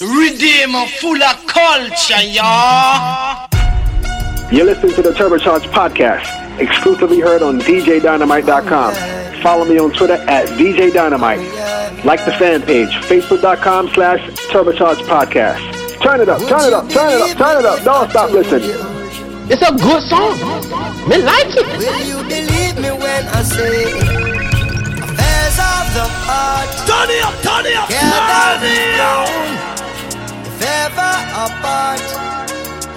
Redeemer full of culture, y'all. You're listening to the Turbocharge podcast, exclusively heard on DJDynamite.com. Follow me on Twitter at DJ Dynamite. Like the fan page, Facebook.com slash Turbocharge podcast. Turn it up, turn it up, turn it up, turn it up. Don't stop listening. It's a good song. Me like it. Will you believe me when I say of the heart? Turn it up, turn it up, turn it up. Ever apart.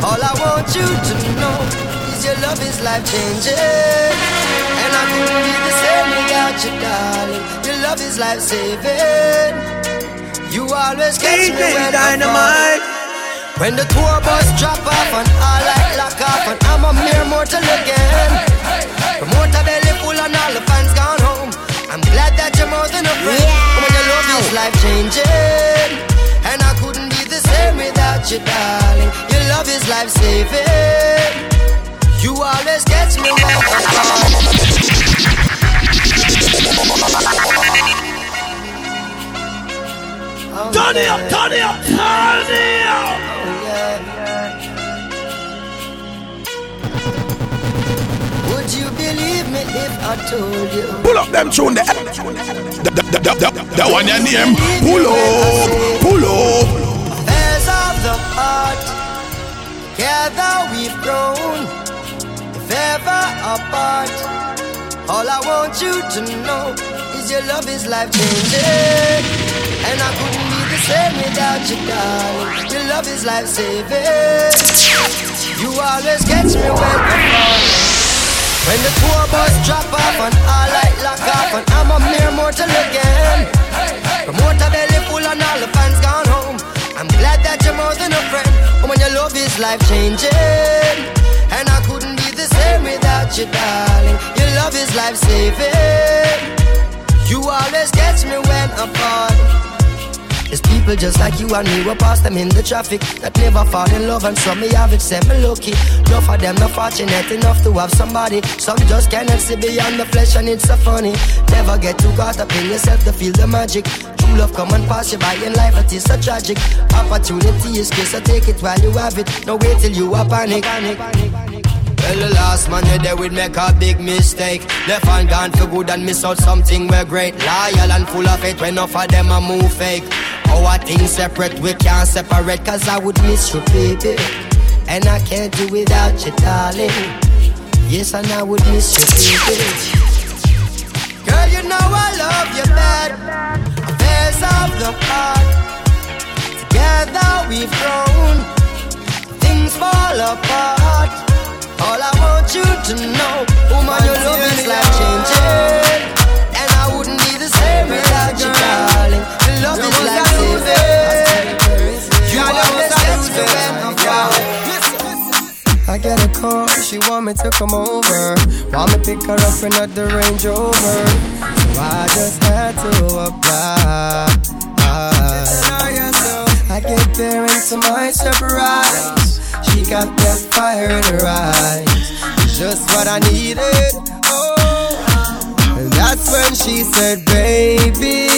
All I want you to know is your love is life changing, and I couldn't be the same without you, darling. Your love is life saving. You always catch me when I fall. When the tour bus drop off and all you, darling. Your love is life saving. You always catch me when I fall. Oh, Turn it up, turn it up, turn it up. Would you believe me if I told you? Pull up them tune the the, the, the, the, the one your name. Pull up, pull up. Heart, together we've grown. If ever apart, all I want you to know is your love is life changing, and I couldn't be the same without you, darling. Your love is life saving. You always catch me when I fall. When the tour bus drop off and all light lock off and I'm a mere mortal again. Promoter belly full and all the fans gone home. I'm glad that you're more than a friend. And when your love is life changing, and I couldn't be the same without you, darling. Your love is life saving. You always catch me when I fall. There's people just like you and me, we pass them in the traffic that never fall in love, and some me have it, say me lucky. Enough of them not fortunate enough to have somebody. Some just cannot see beyond the flesh, and it's so funny. Never get too caught up in yourself to feel the magic. True love come and pass you by in life, it is so tragic. Opportunity is scarce, so take it while you have it. No wait till you are panic. panic. Well, the last man you there would make a big mistake. Left and gone for good and miss out something we're great. Loyal and full of it when enough of them a move fake. Our things separate, we can't separate, cause I would miss you, baby. And I can't do without you, darling. Yes, and I would miss you, baby. Girl, you know I love you bad. Affairs of the heart. Together we've grown. Things fall apart. All I want you to know, woman, your love is life changing. I wouldn't the love is saving. You catch me when I'm. I get a call, she want me to come over. Want me pick her up in the Range Rover. So I just had to apply. I get there and to my surprise, she got that fire in her eyes. Just what I needed. That's when she said, baby,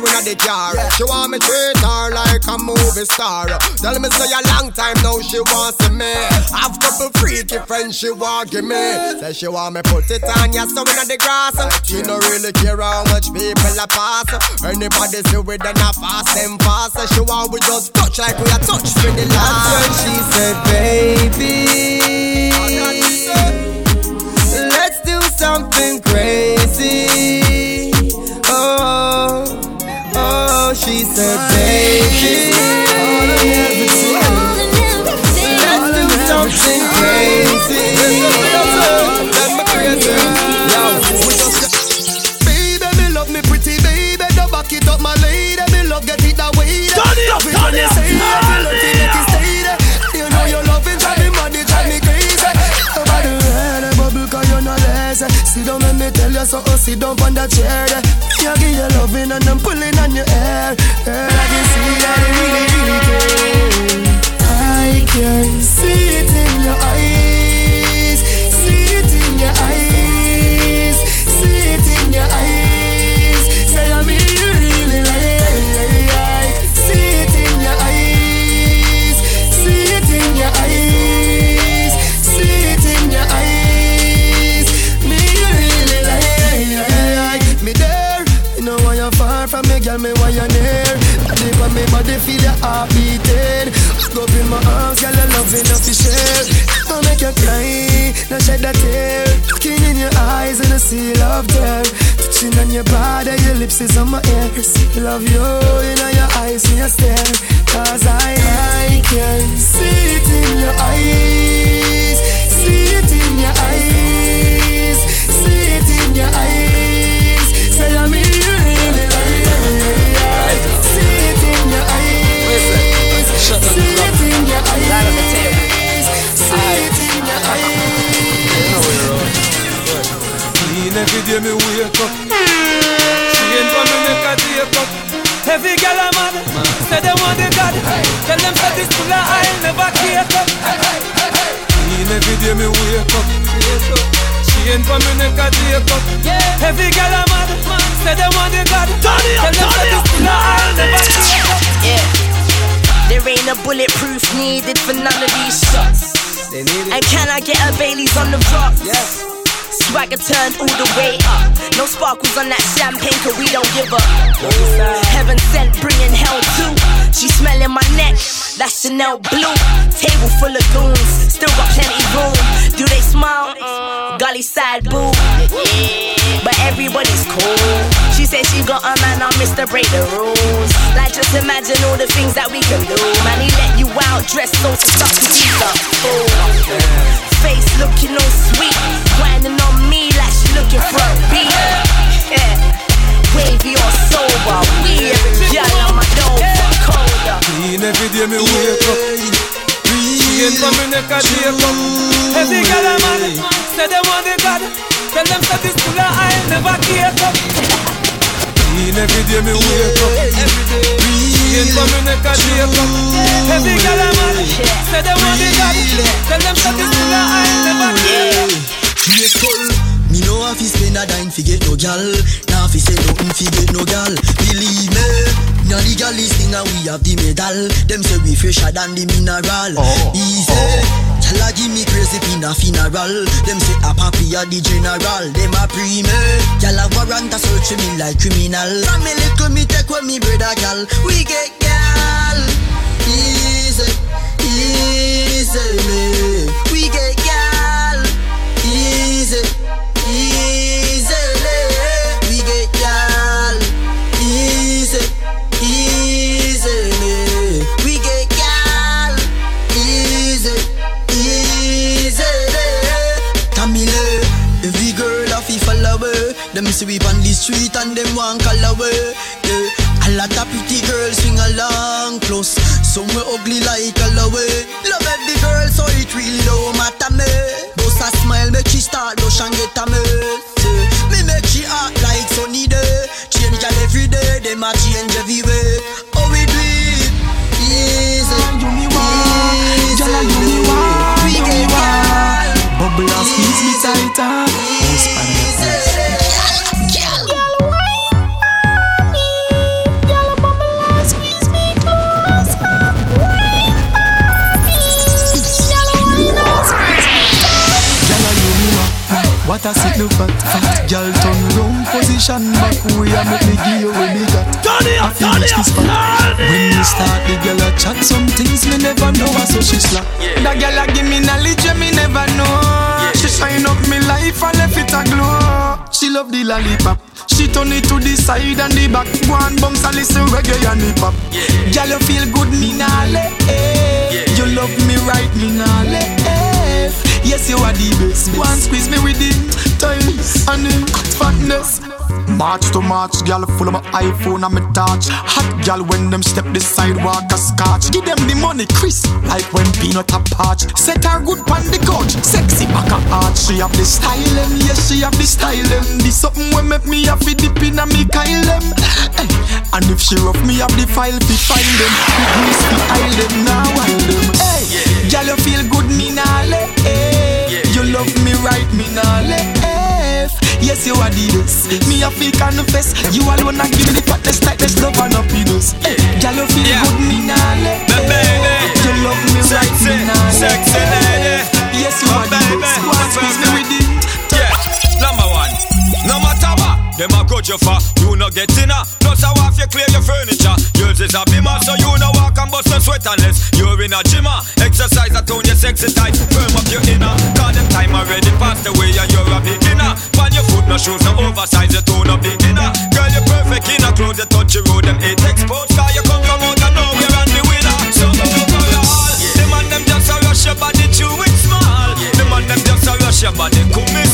her right just so inna the jar. She want me treat her like a movie star. Tell me say a long time now she want see me. Have couple freaky friends she want give me. Say she want me put it on ya so inna the grass. She no really care how much people a pass. Anybody see we then a fast them fast. She want we just touch like we a touch for the when she said, baby, let's do something crazy. She said, baby, let's do something crazy. Let me crazy. Baby, me love me pretty baby. Don't back it up, my lady. Me love get it that way. Turn it up, turn it up. You me mad, it drive me crazy. Nobody let it bubble 'cause you're not let yes. Sit down, let me tell you something. Oh, sit down on that chair. You give your loving and I'm pulling your body, your lips is on my ears. Love you in your eyes, me a stare. Cause I, I can see a take up Every girl I'm mad Say they want the God Tell them say this full of I'll never cake up Yeah. There ain't a bulletproof needed for none of these shots. And can I get a Bailey's on the rocks? Swagger turned all the way up. No sparkles on that champagne, cause we don't give up. Heaven sent, bringing hell too. She smelling my neck, that's Chanel blue. Table full of goons, still got plenty room. Do they smile? Gully side boo. But everybody's cool. She said she got a man, I'm Mr. Break the rules. Like just imagine all the things that we can do. Man, he let you out, dressed so stuck to be the fool. Face looking all sweet, grinding on me like she looking for a beat. Yeah. Wavy or sober, we girl on my Dover Clean every day me wake up She ain't for me make a take up Every girl I'm mad Say they want the God Tell them say this full of I'll never cake up Clean every day me wake up She ain't for me make a take up Every girl I'm mad Say they want the God Tell them say this full of I'll never cake up Grateful. Me know if you spend a dime fi get no gal Now if you say nothing fi get no gal Believe me Now the gal is thing and we have the medal. Them say we fresher than the mineral. Oh, oh. Easy Gal a give me crazy pin a funeral. Them say a papi a the general. Them a pre me Gal a warrant a search me like criminal. From me little me take with me brother gal. We get gal. Easy Easy me Them see we on the street and them want call away. Yeah. A lot of pretty girls swing along close. Some we ugly like all away. Love every girl so it really don't matter me. Boss a smile make she start blush and get a mercy. Me make she act like sunny day. Change girl every day, them a change every way. Oh we do it easy, easy. We get. Bubble and squeeze me tighter. What a sick look fat, fat Girl turn round position back. Way and make me give you what me got. I feel much kiss back When we start the girl a chat Some things me never know so she slack That girl a give me knowledge me never know. She shine up me life and left it a glow. She love the lollipop. She turn it to the side and the back. Go and bounce and listen reggae and hip hop. Girl you feel good me nah let eh. You love me right me nah let Yes, you are the best. And squeeze me with the times and the fatness. March to March, girl full of my iPhone and my touch. Hot gal when them step the sidewalk a scotch. Give them the money, Chris, like when peanut a patch. Set her good pan the couch, sexy back a arch. She have the style, em, yes she have the style. Em. This something when make me have to dip in a me Kyle them. Hey. Eh, and if she rough me have the file fi find them. We grease aisle them now you are the best. Me a feel confess. You alone a give me the fattest, tightest love and happiness. Hey, girl, you feel Yeah. good, me nah let. My baby. You love me right, Sexy, me nah sexy lady. Yes, you My are the baby, best. Go my and squeeze me with it. Yeah, number one. No matter what, them a grudge you for. You no get dinner. Plus I want you clear your furniture. Yours is a bimmer, so you no walk and bust a sweat unless you're in a gymmer. Exercise a tone your sexy tight. Firm up your inner. Cause them time already passed away and you're a beginner. Find your foot, no shoes, no oversize, your tone a beginner. Girl, you're perfect in a clothes, you touch your road, them eight exposed. Cause you come from out of nowhere and the winner. So overall, them and them just a rush your body chew it small. Them and them just a rush your body come miss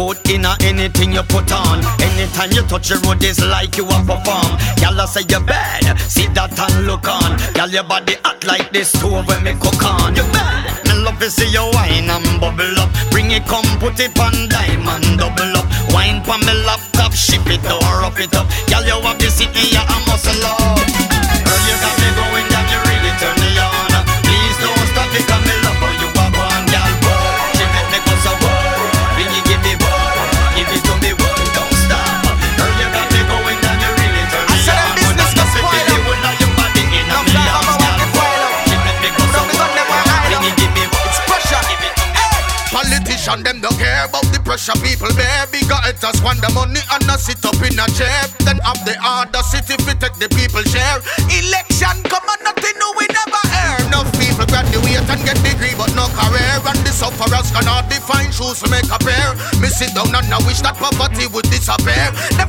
good in anything you put on. Anytime you touch the road, it's like you a perform. Y'all say you're bad, see that and look on. Y'all your body hot like this stove when me cook on. You bad, me love to see you wine and bubble up. Bring it, come put it on diamond double up. Wine pon me laptop, ship it or up it up. Y'all you have the city, yeah, I muscle up. Girl, you got me going Haters want the money and not sit up in a chair. Then have the other city fi take the people share. Election come and nothing new we never hear. Enough people graduate and get degree but no career. And the sufferers cannot define shoes to make a pair. Me sit down and I wish that poverty would disappear. They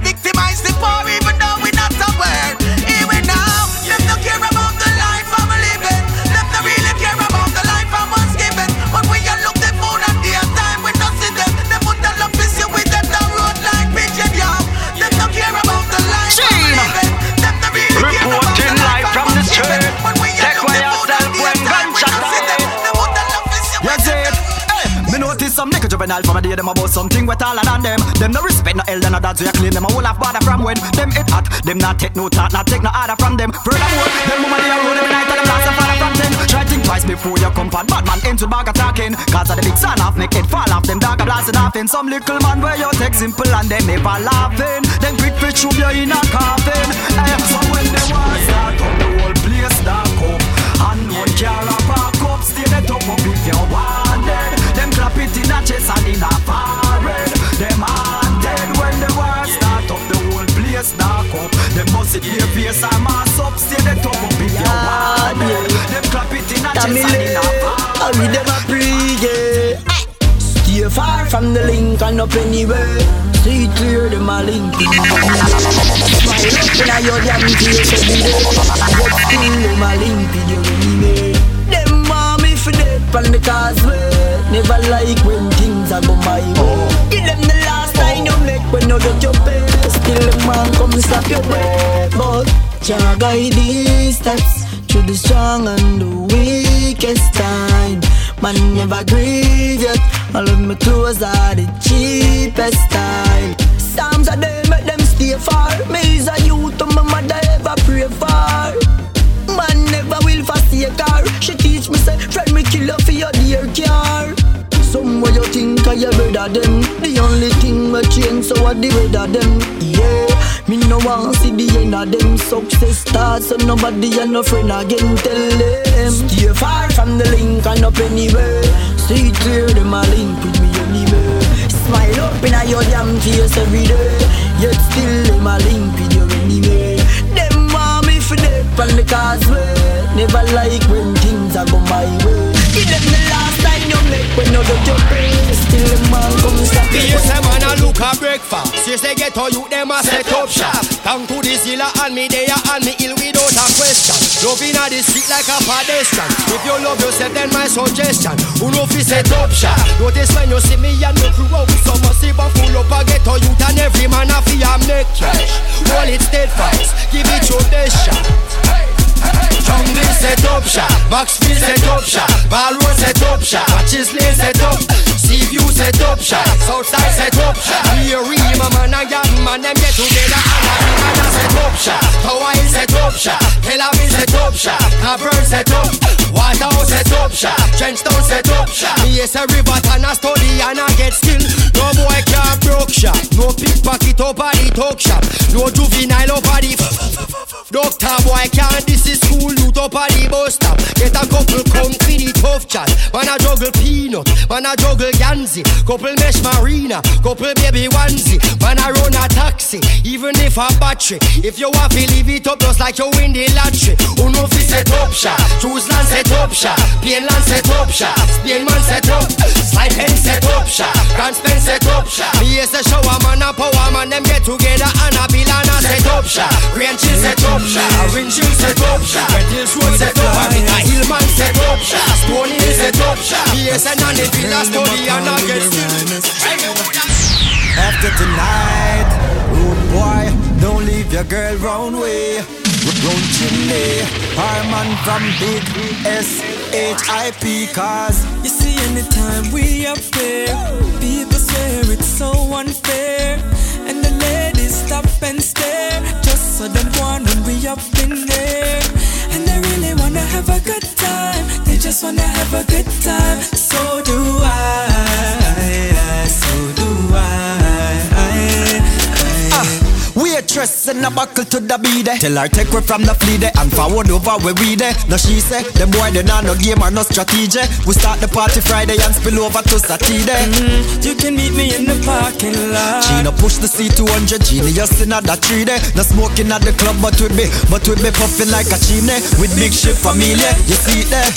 some nigga juvenile from a day them about something wet taller than them. Them no respect no elder no dad, so you claim them a whole half bother from when them it hot. Them not take no thought, not take no order from them. Furthermore, them woman they a road every night and them lost a father from them. Try think twice before you come pan bad man with bag attacking. Cause of the big son off, make it fall off. Them dog a blasted off in some little man where you take simple and them never laughing. Them quick fit shoot you in a coffin. Hey, so when they war start up, the whole place dark up. And one car a park up, stay the top up if you wanted. Chest and in a forehead. Them haunted when the war start up, the whole place dark up. Them it in your face and mass up, stay the top up if you wanted. Them clap it in a chest and in a I forehead. read them a pray, yeah. Stay far from the link and up anywhere. See it clear, them a link. Smile up in your damn face every day. But still, them a link with you anyway. Them on the causeway. Never like when things are go my way. Give them the last line you make when you get your pay. Still, the man come stop your way. But Jah guide these steps to the strong and the weakest time. Man never grieve yet. All of my clothes are the cheapest style. Psalms are they make them stay far. Me is a youth and my mother ever pray for. Never will forsake her. She teach me say, friend me kill you for your dear car. Somewhere you think I you better them. The only thing we change so what the better them. Yeah, me no want see the end of them success start so nobody and no friend again tell them. Stay far from the link and up anywhere. See clear them a link with me anyway. Smile up in a your damn face every day. Yet still them a link with you anyway. Them want me for dead on the causeway. Never like when things are go my way. Give them the last time you make when you get your pay. Still them man come stop you. Yes, a man a look a breakfast. You say get all you them a set up shop. Down to the zilla and me there and me ill without a question. Loving a the street like a pedestrian. If you love yourself, then my suggestion. Who know fi set up shop? Notice when you see me and me crew out with some massive and full up a get all youth and every man a fi am neck cash. Hold it steadfast, give it your best shot. Jungle set up shop, Maxfield set up shop, Balroad set up shop, Matches Lane set up, Seaview set up shop, Southside set up shop. We a real man and young man them get together and big set up shop. Hill set up shop, Tel Aviv set up shop, Cavern set up, Waterhouse set up shop, Trenchtown set up shop. Me is a river and a study and I get still. No boy can't broke shop, no pickpocket at the talk shop, no juvenile at the Doctor boy can't this is school up at the bus stop. Get a couple come for the tough chat. Man a juggle peanut, man a juggle ganzi. Couple mesh marina, couple baby onesie. Man a run a taxi, even if a battery. If you want to leave it up just like you win the lottery. Who know fi set up shop? Choose land set up shop. Plain land set up shop. Spain man set up. Slide pen set up shop. Grand spend set up shop. Me is a shower man a power man. Them get together and a bill and a set up shop. Grand chill set up shop. Orange chill set up shop. Red Hills Road set up. Africa Hillman set up shop. Stony Hill set up shop. Me is a nanny villa study and a get After tonight, rude boy, don't leave your girl round way. Round chimney, eh, our man from big S-H-I-P cause You see, anytime we up there, people swear it's so unfair. And the ladies stop and stare, just so them want when we up in there. And they really wanna have a good time, they just wanna have a good time. So do I, so do I. Waitress and a buckle to the beat Tell her take her from the flea there and forward over where we there. Now she say, the boy they not no game or no strategy. We start the party Friday and spill over to Saturday. Mm, you can meet me in the parking lot. Gina push the C200, genius in that tree there. No smoking at the club, but we be, but we be puffing like a chimney with big ship familia. You see there?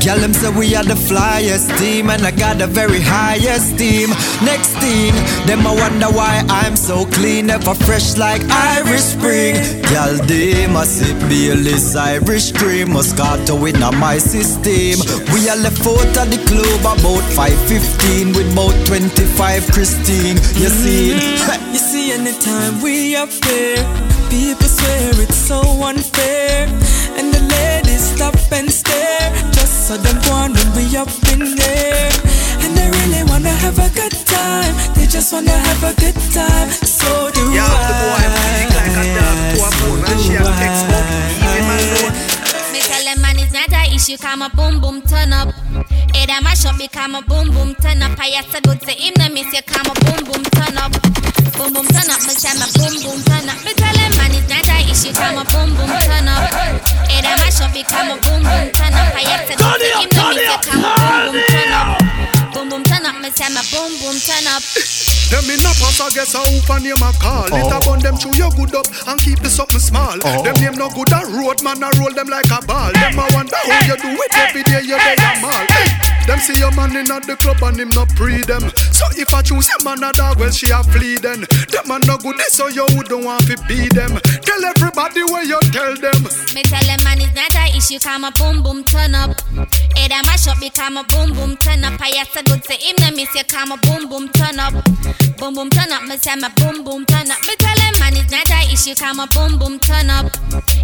Girl, them say we are the flyest team, and I got the very highest team. Next team, them I wonder why I'm so clean, never fresh like Irish Spring. Girl, they must sip Baileys, Irish cream, Moscato in my system. We are left out of the club about 5:15 with about 25 Christine. You see? Mm-hmm. You see, anytime we up there, people swear it's so unfair. And the ladies stop and stare, just so them want when we up in there. And they really wanna have a good time, they just wanna have a good time. So a issue, come a boom boom turn up. Hey, that mash up become a boom boom turn up. I have to go to him, the miss you come a boom boom turn up. Boom boom turn up, me say my boom boom turn up. Me tell them man it's not a issue, come a boom boom turn up. Hey, that mash up become a boom boom turn up. I have to go to him, the miss you come a boom boom turn up. Boom boom turn up, me say my boom boom turn up. Them in a pass, I guess I hope and name a call. It oh. a bun them chew your good up and keep the something small. Oh. Them name no good a road man, I roll them like a ball. Them a wonder how you do it every day, you day a mall. Them see your man in at the club and him not pre them. So if I choose a man a dog, well she a flee then. Them a no good, eh, so you don't want to be them. Tell everybody where you tell them. Me tell them man it's not a issue, come a boom boom turn up. Hey, that mash up become a boom boom turn up. I have to go to him, the miss you come a boom boom turn up. Boom boom turn up, me say my boom boom turn up. Me tell them man it's not a issue, come a boom boom turn up.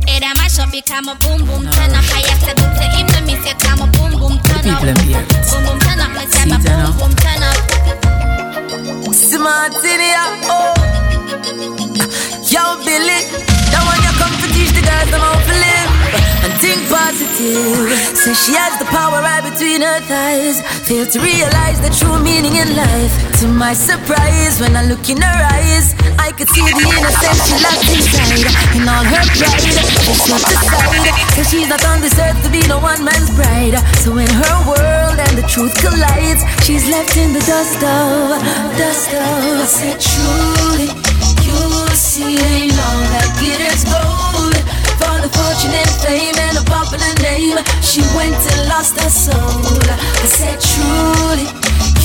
Hey, that mash up become a boom boom turn up. I have to go to him, the miss you come a boom boom turn up. People them here. Boom boom turn up, me say my See it, boom boom turn up. Smart in here, oh. Yo, Billy, that one you come to teach the girls them how to live and think positive. Say she has the power right between her thighs. Fail to realize the true meaning in life. To my surprise, when I look in her eyes, I could see the innocence she locked inside. In all her pride, she swept aside. Cause she's not on this earth to be no one man's bride. So when her world and the truth collides, she's left in the dust of, dust of. I said truly. You see, ain't all that glitters gold fortunate fame and a popular name. She went and lost her soul. I said, truly,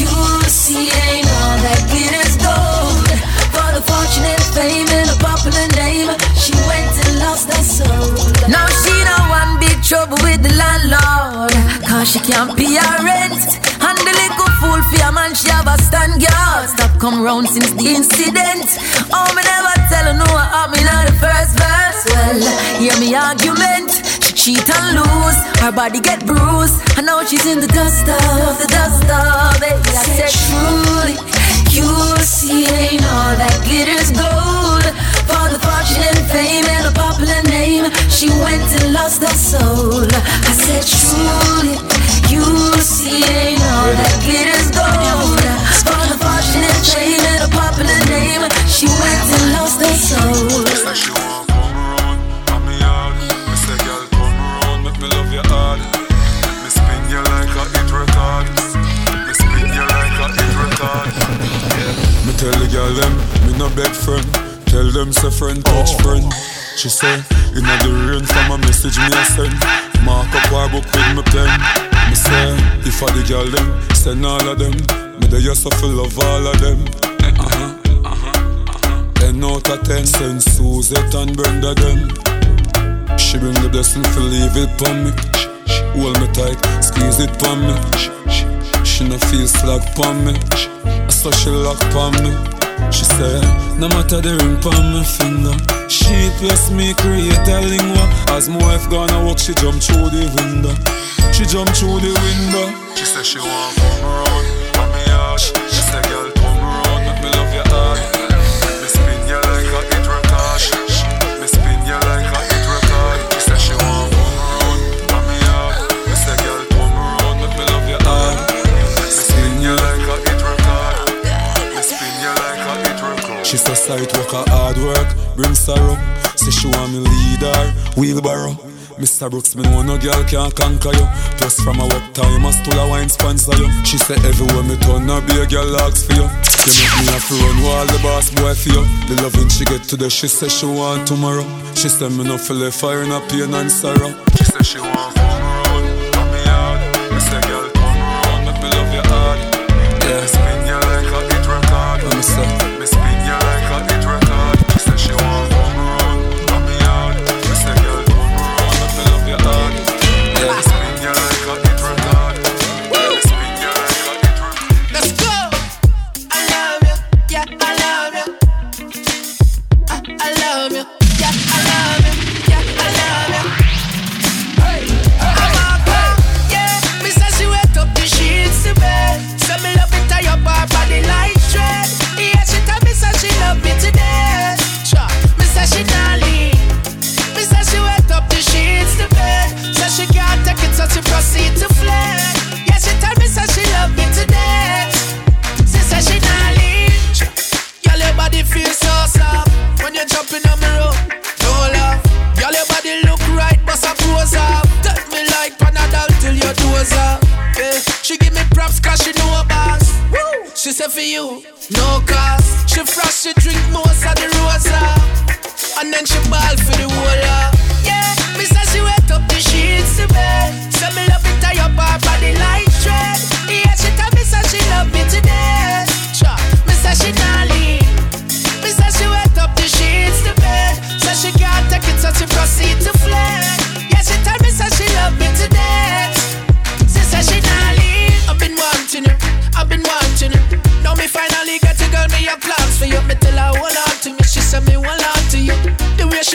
you see, ain't all that glitters gold. For the fortunate fame and a popular name, she went and lost her soul. Now she don't want big trouble with the landlord, cause she can't pay her rent. And the little fool for a man, she have a stand girl. Stop come round since the incident. Oh, me never tell her no what happened in the first verse. Well, hear me argument. She cheat and lose, her body get bruised. And now she's in the dust of the dust of it. I said truly, you'll see ain't all that glitters gold. For the fortune and fame and a popular name, she went and lost her soul. I said truly, you'll see ain't no beg friend. Tell them say friend touch friend. She say, inna the rain from a message me a send. Mark up her book with my pen. Me say, if I the girl them, send all of them. Me the just to love all of them. Uh-huh, uh-huh. Ten out of ten, send Suzette and Brenda them. She bring the blessing to leave it pon me. Hold me tight, squeeze it pon me. She no feel slack pon me. So she lock pon me. She said, no matter the ring pon my finger. She plus me create a lingua. As my wife gonna walk, she jump through the window. She jump through the window. She said she want come around, on me yard. Sight work a hard work, bring sorrow. Say she want me leader, wheelbarrow. Mr. Brooks, me know no girl can conquer you. Plus from a work time, I still a wine sponsor you. She say everywhere me turn, no be a girl asks for you. You make me have to run while the boss boy for you. The loving she get today, she say she want tomorrow. She say me no feel fire, no pain and sorrow. She say she want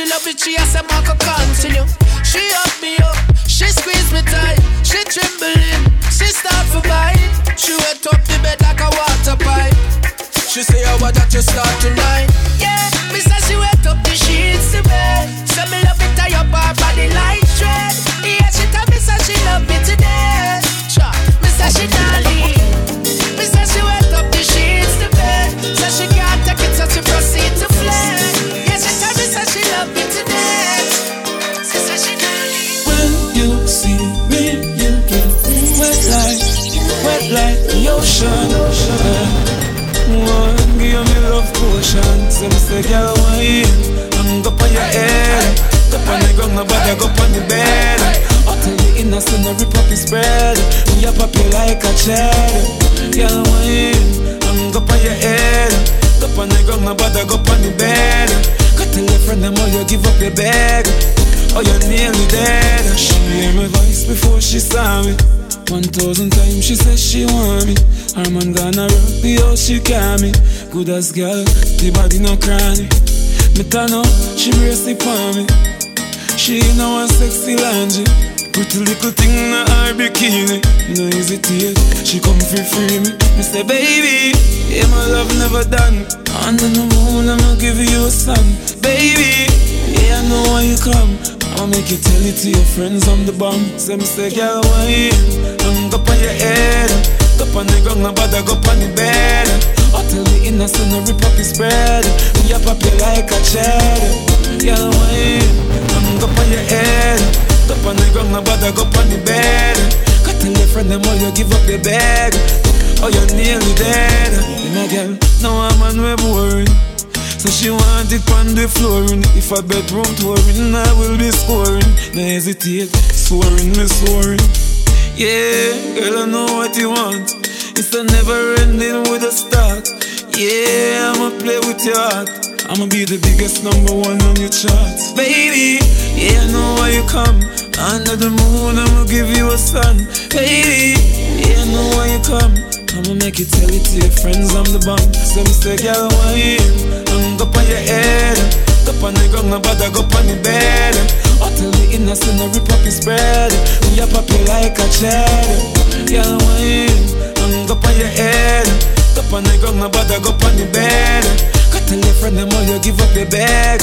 she love it, she has a mark continue. She hug me up, she squeeze me tight, she trembling, she start for bite. She wet up the bed like a water pipe. She say I want that you start tonight. Yeah, love potion. Some say, girl, wine. I'm up on your head. Go on the ground, nobody go on the bed. I'll tell you innocent, no rip up his spread. Up up you like a cheddar. Girl, wine. I'm up on your head. Go on the ground, nobody go on the bed. Go tell your friend them all you give up your bag. Oh, you're nearly dead. She hear my voice before she saw me. One thousand times she says she want me. Her man gonna rock the house, she can me. Good as girl, the body no cranny. Me turn up, she brace it for me. She know one sexy laundry. Pretty little thing in her bikini. No hesitate, she come free free me. Me say, baby, yeah, my love never done. Under the moon, I'ma give you a son. Baby, yeah, I know why you come. I'll make you tell it to your friends I'm the bomb. Say me say, girl, why I'm up on your head. Go on the ground, no bother, go on the bed. Tell the innocent, up his spread. We up up you like a cheddar. Girl, why I'm up on your head. Go on the ground, no bother, go on the bed. Go tell your friend them all you give up your bed. Oh, you're nearly dead. My girl, now I'm on web. So she want it on the flooring. If a bedroom touring, I will be scoring. No hesitate, soaring, me soaring. Yeah, girl, I know what you want. It's a never ending with a start. Yeah, I'ma play with your heart. I'ma be the biggest number one on your charts. Baby, yeah, I know why you come. Under the moon, I'ma give you a sun. Baby, yeah, I know why you come. I'ma make you tell it to your friends I'm the bomb. So say, girl, why I'm up on your head. Go on the ground, no bother, go on the bed. Or tell the innocent, no rip up his bread. We up up you like a cheddar. Girl, why I'm up on your head. Go on the ground, no bother, go on the bed. Go tell your friend them all you give up your bag.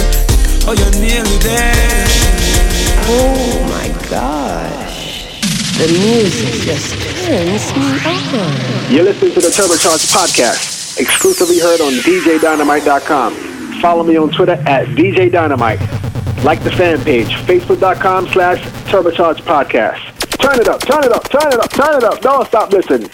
Oh, you're nearly dead. Oh my gosh. The music just turns me on. You're listening to the Turbocharged Podcast, exclusively heard on DJDynamite.com. Follow me on Twitter at DJ Dynamite. Like the fan page, Facebook.com slash Turbocharged Podcast. Turn it up, turn it up, turn it up, turn it up. Don't stop listening.